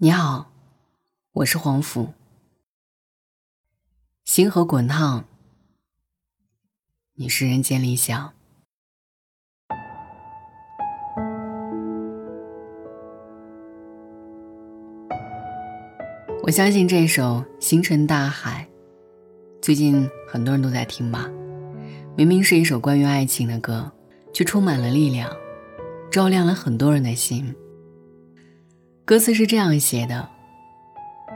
你好，我是黄甫。星河滚烫，你是人间理想。我相信这首《星辰大海》，最近很多人都在听吧。明明是一首关于爱情的歌，却充满了力量，照亮了很多人的心。歌词是这样写的：“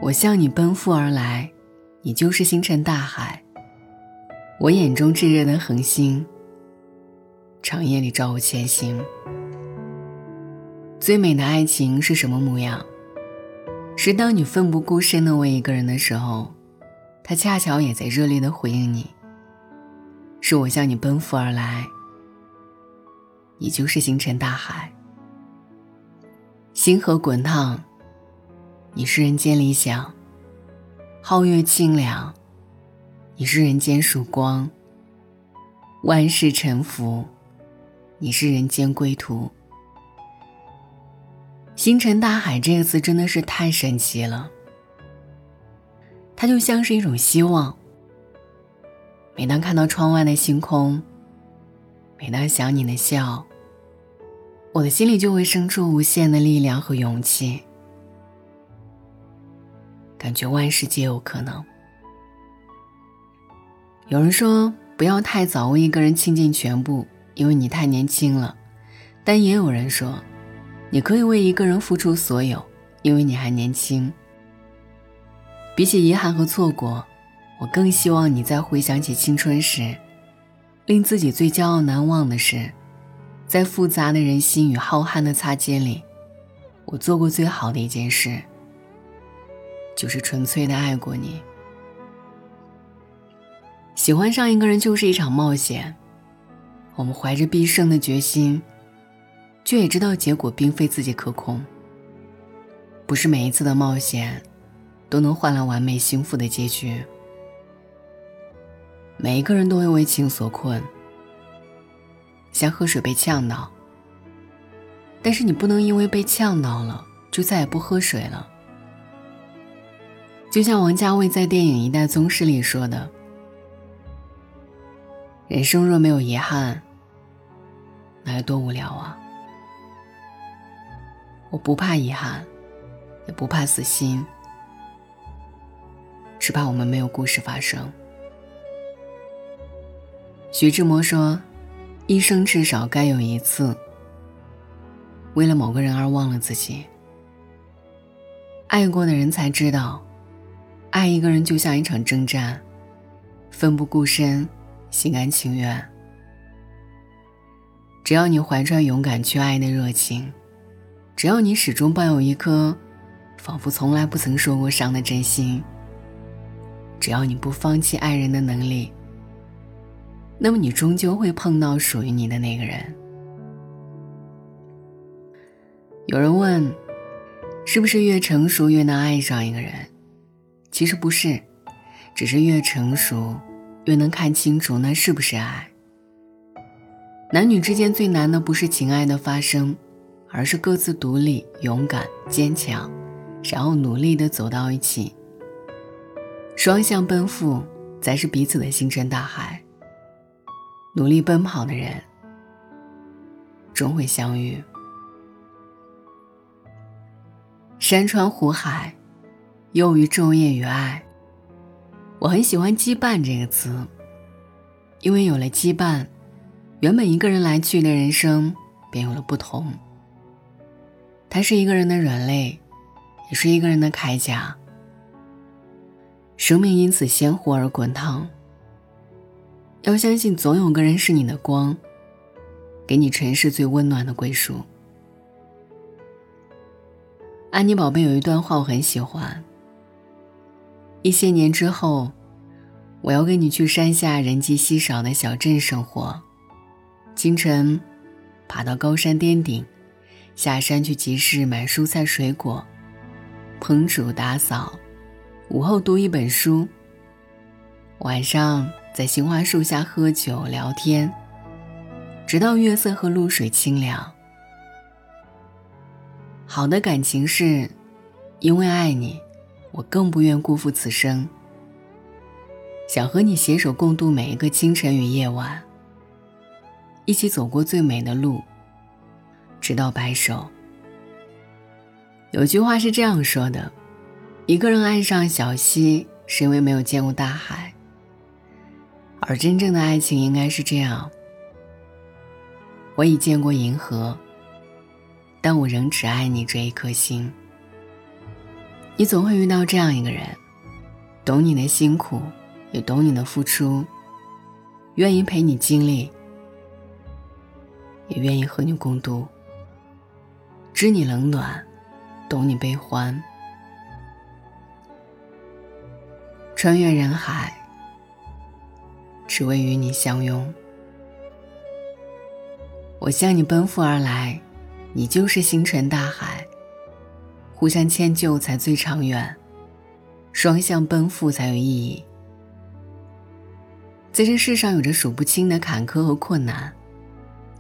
我向你奔赴而来，你就是星辰大海。我眼中炙热的恒星，长夜里照我前行。最美的爱情是什么模样？是当你奋不顾身的为一个人的时候，他恰巧也在热烈的回应你。是我向你奔赴而来，你就是星辰大海。”星河滚烫，你是人间理想；皓月清凉，你是人间曙光；万事沉浮，你是人间归途。星辰大海这个词真的是太神奇了，它就像是一种希望。每当看到窗外的星空，每当想你的笑。我的心里就会生出无限的力量和勇气，感觉万事皆有可能。有人说不要太早为一个人倾尽全部，因为你太年轻了；但也有人说，你可以为一个人付出所有，因为你还年轻。比起遗憾和错过，我更希望你在回想起青春时，令自己最骄傲难忘的是。在复杂的人心与浩瀚的擦肩里，我做过最好的一件事，就是纯粹的爱过你。喜欢上一个人就是一场冒险，我们怀着必胜的决心，却也知道结果并非自己可控。不是每一次的冒险，都能换来完美幸福的结局。每一个人都会为情所困。像喝水被呛到，但是你不能因为被呛到了就再也不喝水了。就像王家卫在电影《一代宗师》里说的：“人生若没有遗憾，那有多无聊啊！”我不怕遗憾，也不怕死心，只怕我们没有故事发生。徐志摩说。一生至少该有一次，为了某个人而忘了自己。爱过的人才知道，爱一个人就像一场征战，奋不顾身，心甘情愿。只要你怀揣勇敢去爱的热情，只要你始终抱有一颗仿佛从来不曾受过伤的真心，只要你不放弃爱人的能力。那么你终究会碰到属于你的那个人。有人问，是不是越成熟越能爱上一个人？其实不是，只是越成熟越能看清楚那是不是爱。男女之间最难的不是情爱的发生，而是各自独立、勇敢、坚强，然后努力的走到一起。双向奔赴，才是彼此的星辰大海。努力奔跑的人，终会相遇。山川湖海，又于昼夜与爱。我很喜欢“羁绊”这个词，因为有了羁绊，原本一个人来去的人生便有了不同。它是一个人的软肋，也是一个人的铠甲。生命因此鲜活而滚烫。要相信，总有个人是你的光，给你尘世最温暖的归属。安妮宝贝有一段话我很喜欢。一些年之后，我要跟你去山下人迹稀少的小镇生活。清晨，爬到高山巅顶，下山去集市买蔬菜水果，烹煮打扫，午后读一本书。晚上。在杏花树下喝酒聊天，直到月色和露水清凉。好的感情是，因为爱你，我更不愿辜负此生。想和你携手共度每一个清晨与夜晚，一起走过最美的路，直到白首。有句话是这样说的：一个人爱上小溪，是因为没有见过大海。而真正的爱情应该是这样：我已见过银河，但我仍只爱你这一颗心。你总会遇到这样一个人，懂你的辛苦，也懂你的付出，愿意陪你经历，也愿意和你共度，知你冷暖。懂你悲欢，穿越人海，只为与你相拥。我向你奔赴而来，你就是星辰大海。互相迁就才最长远，双向奔赴才有意义。在这世上，有着数不清的坎坷和困难，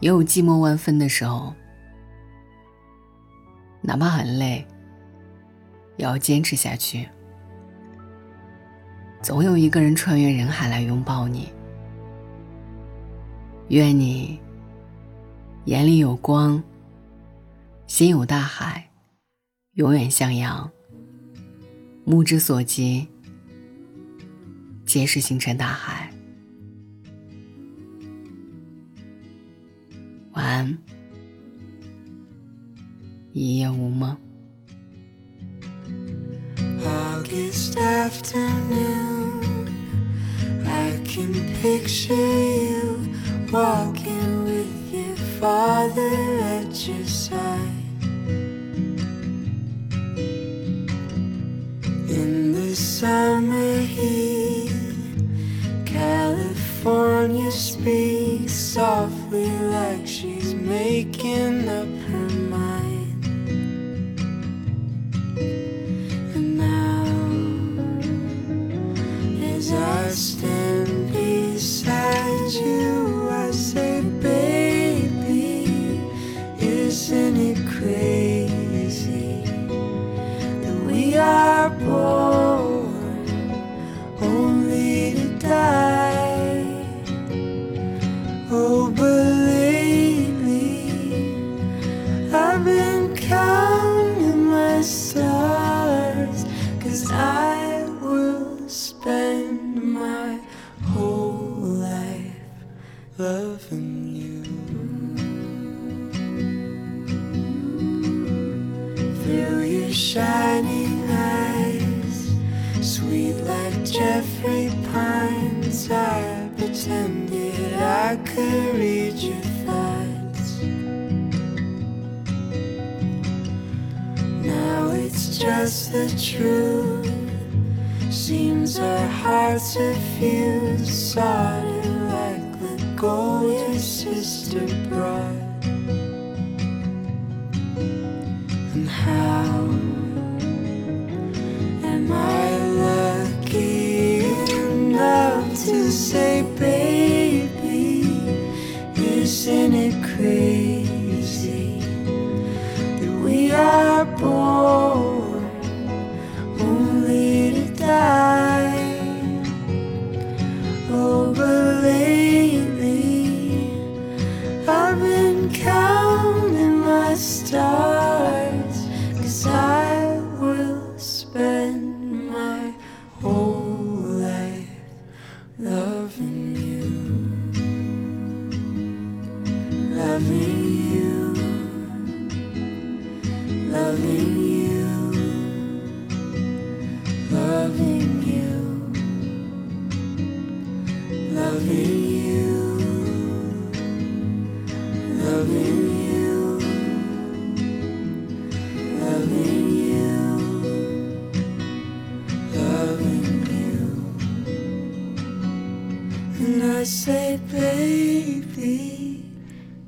也有寂寞万分的时候。哪怕很累，也要坚持下去。总有一个人穿越人海来拥抱你。愿你眼里有光，心有大海，永远向阳。目之所及，皆是星辰大海。晚安。一夜无梦。August afternoon, I can picture you walking with your father at your side. In the summer heat, California speaks softly like she's making up Jeffrey Pines. I pretended I could read your thoughts. Now it's just the truth. Seems our hearts are fused, be. Baby,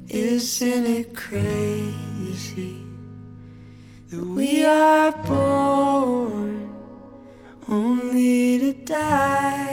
isn't it crazy that we are born only to die?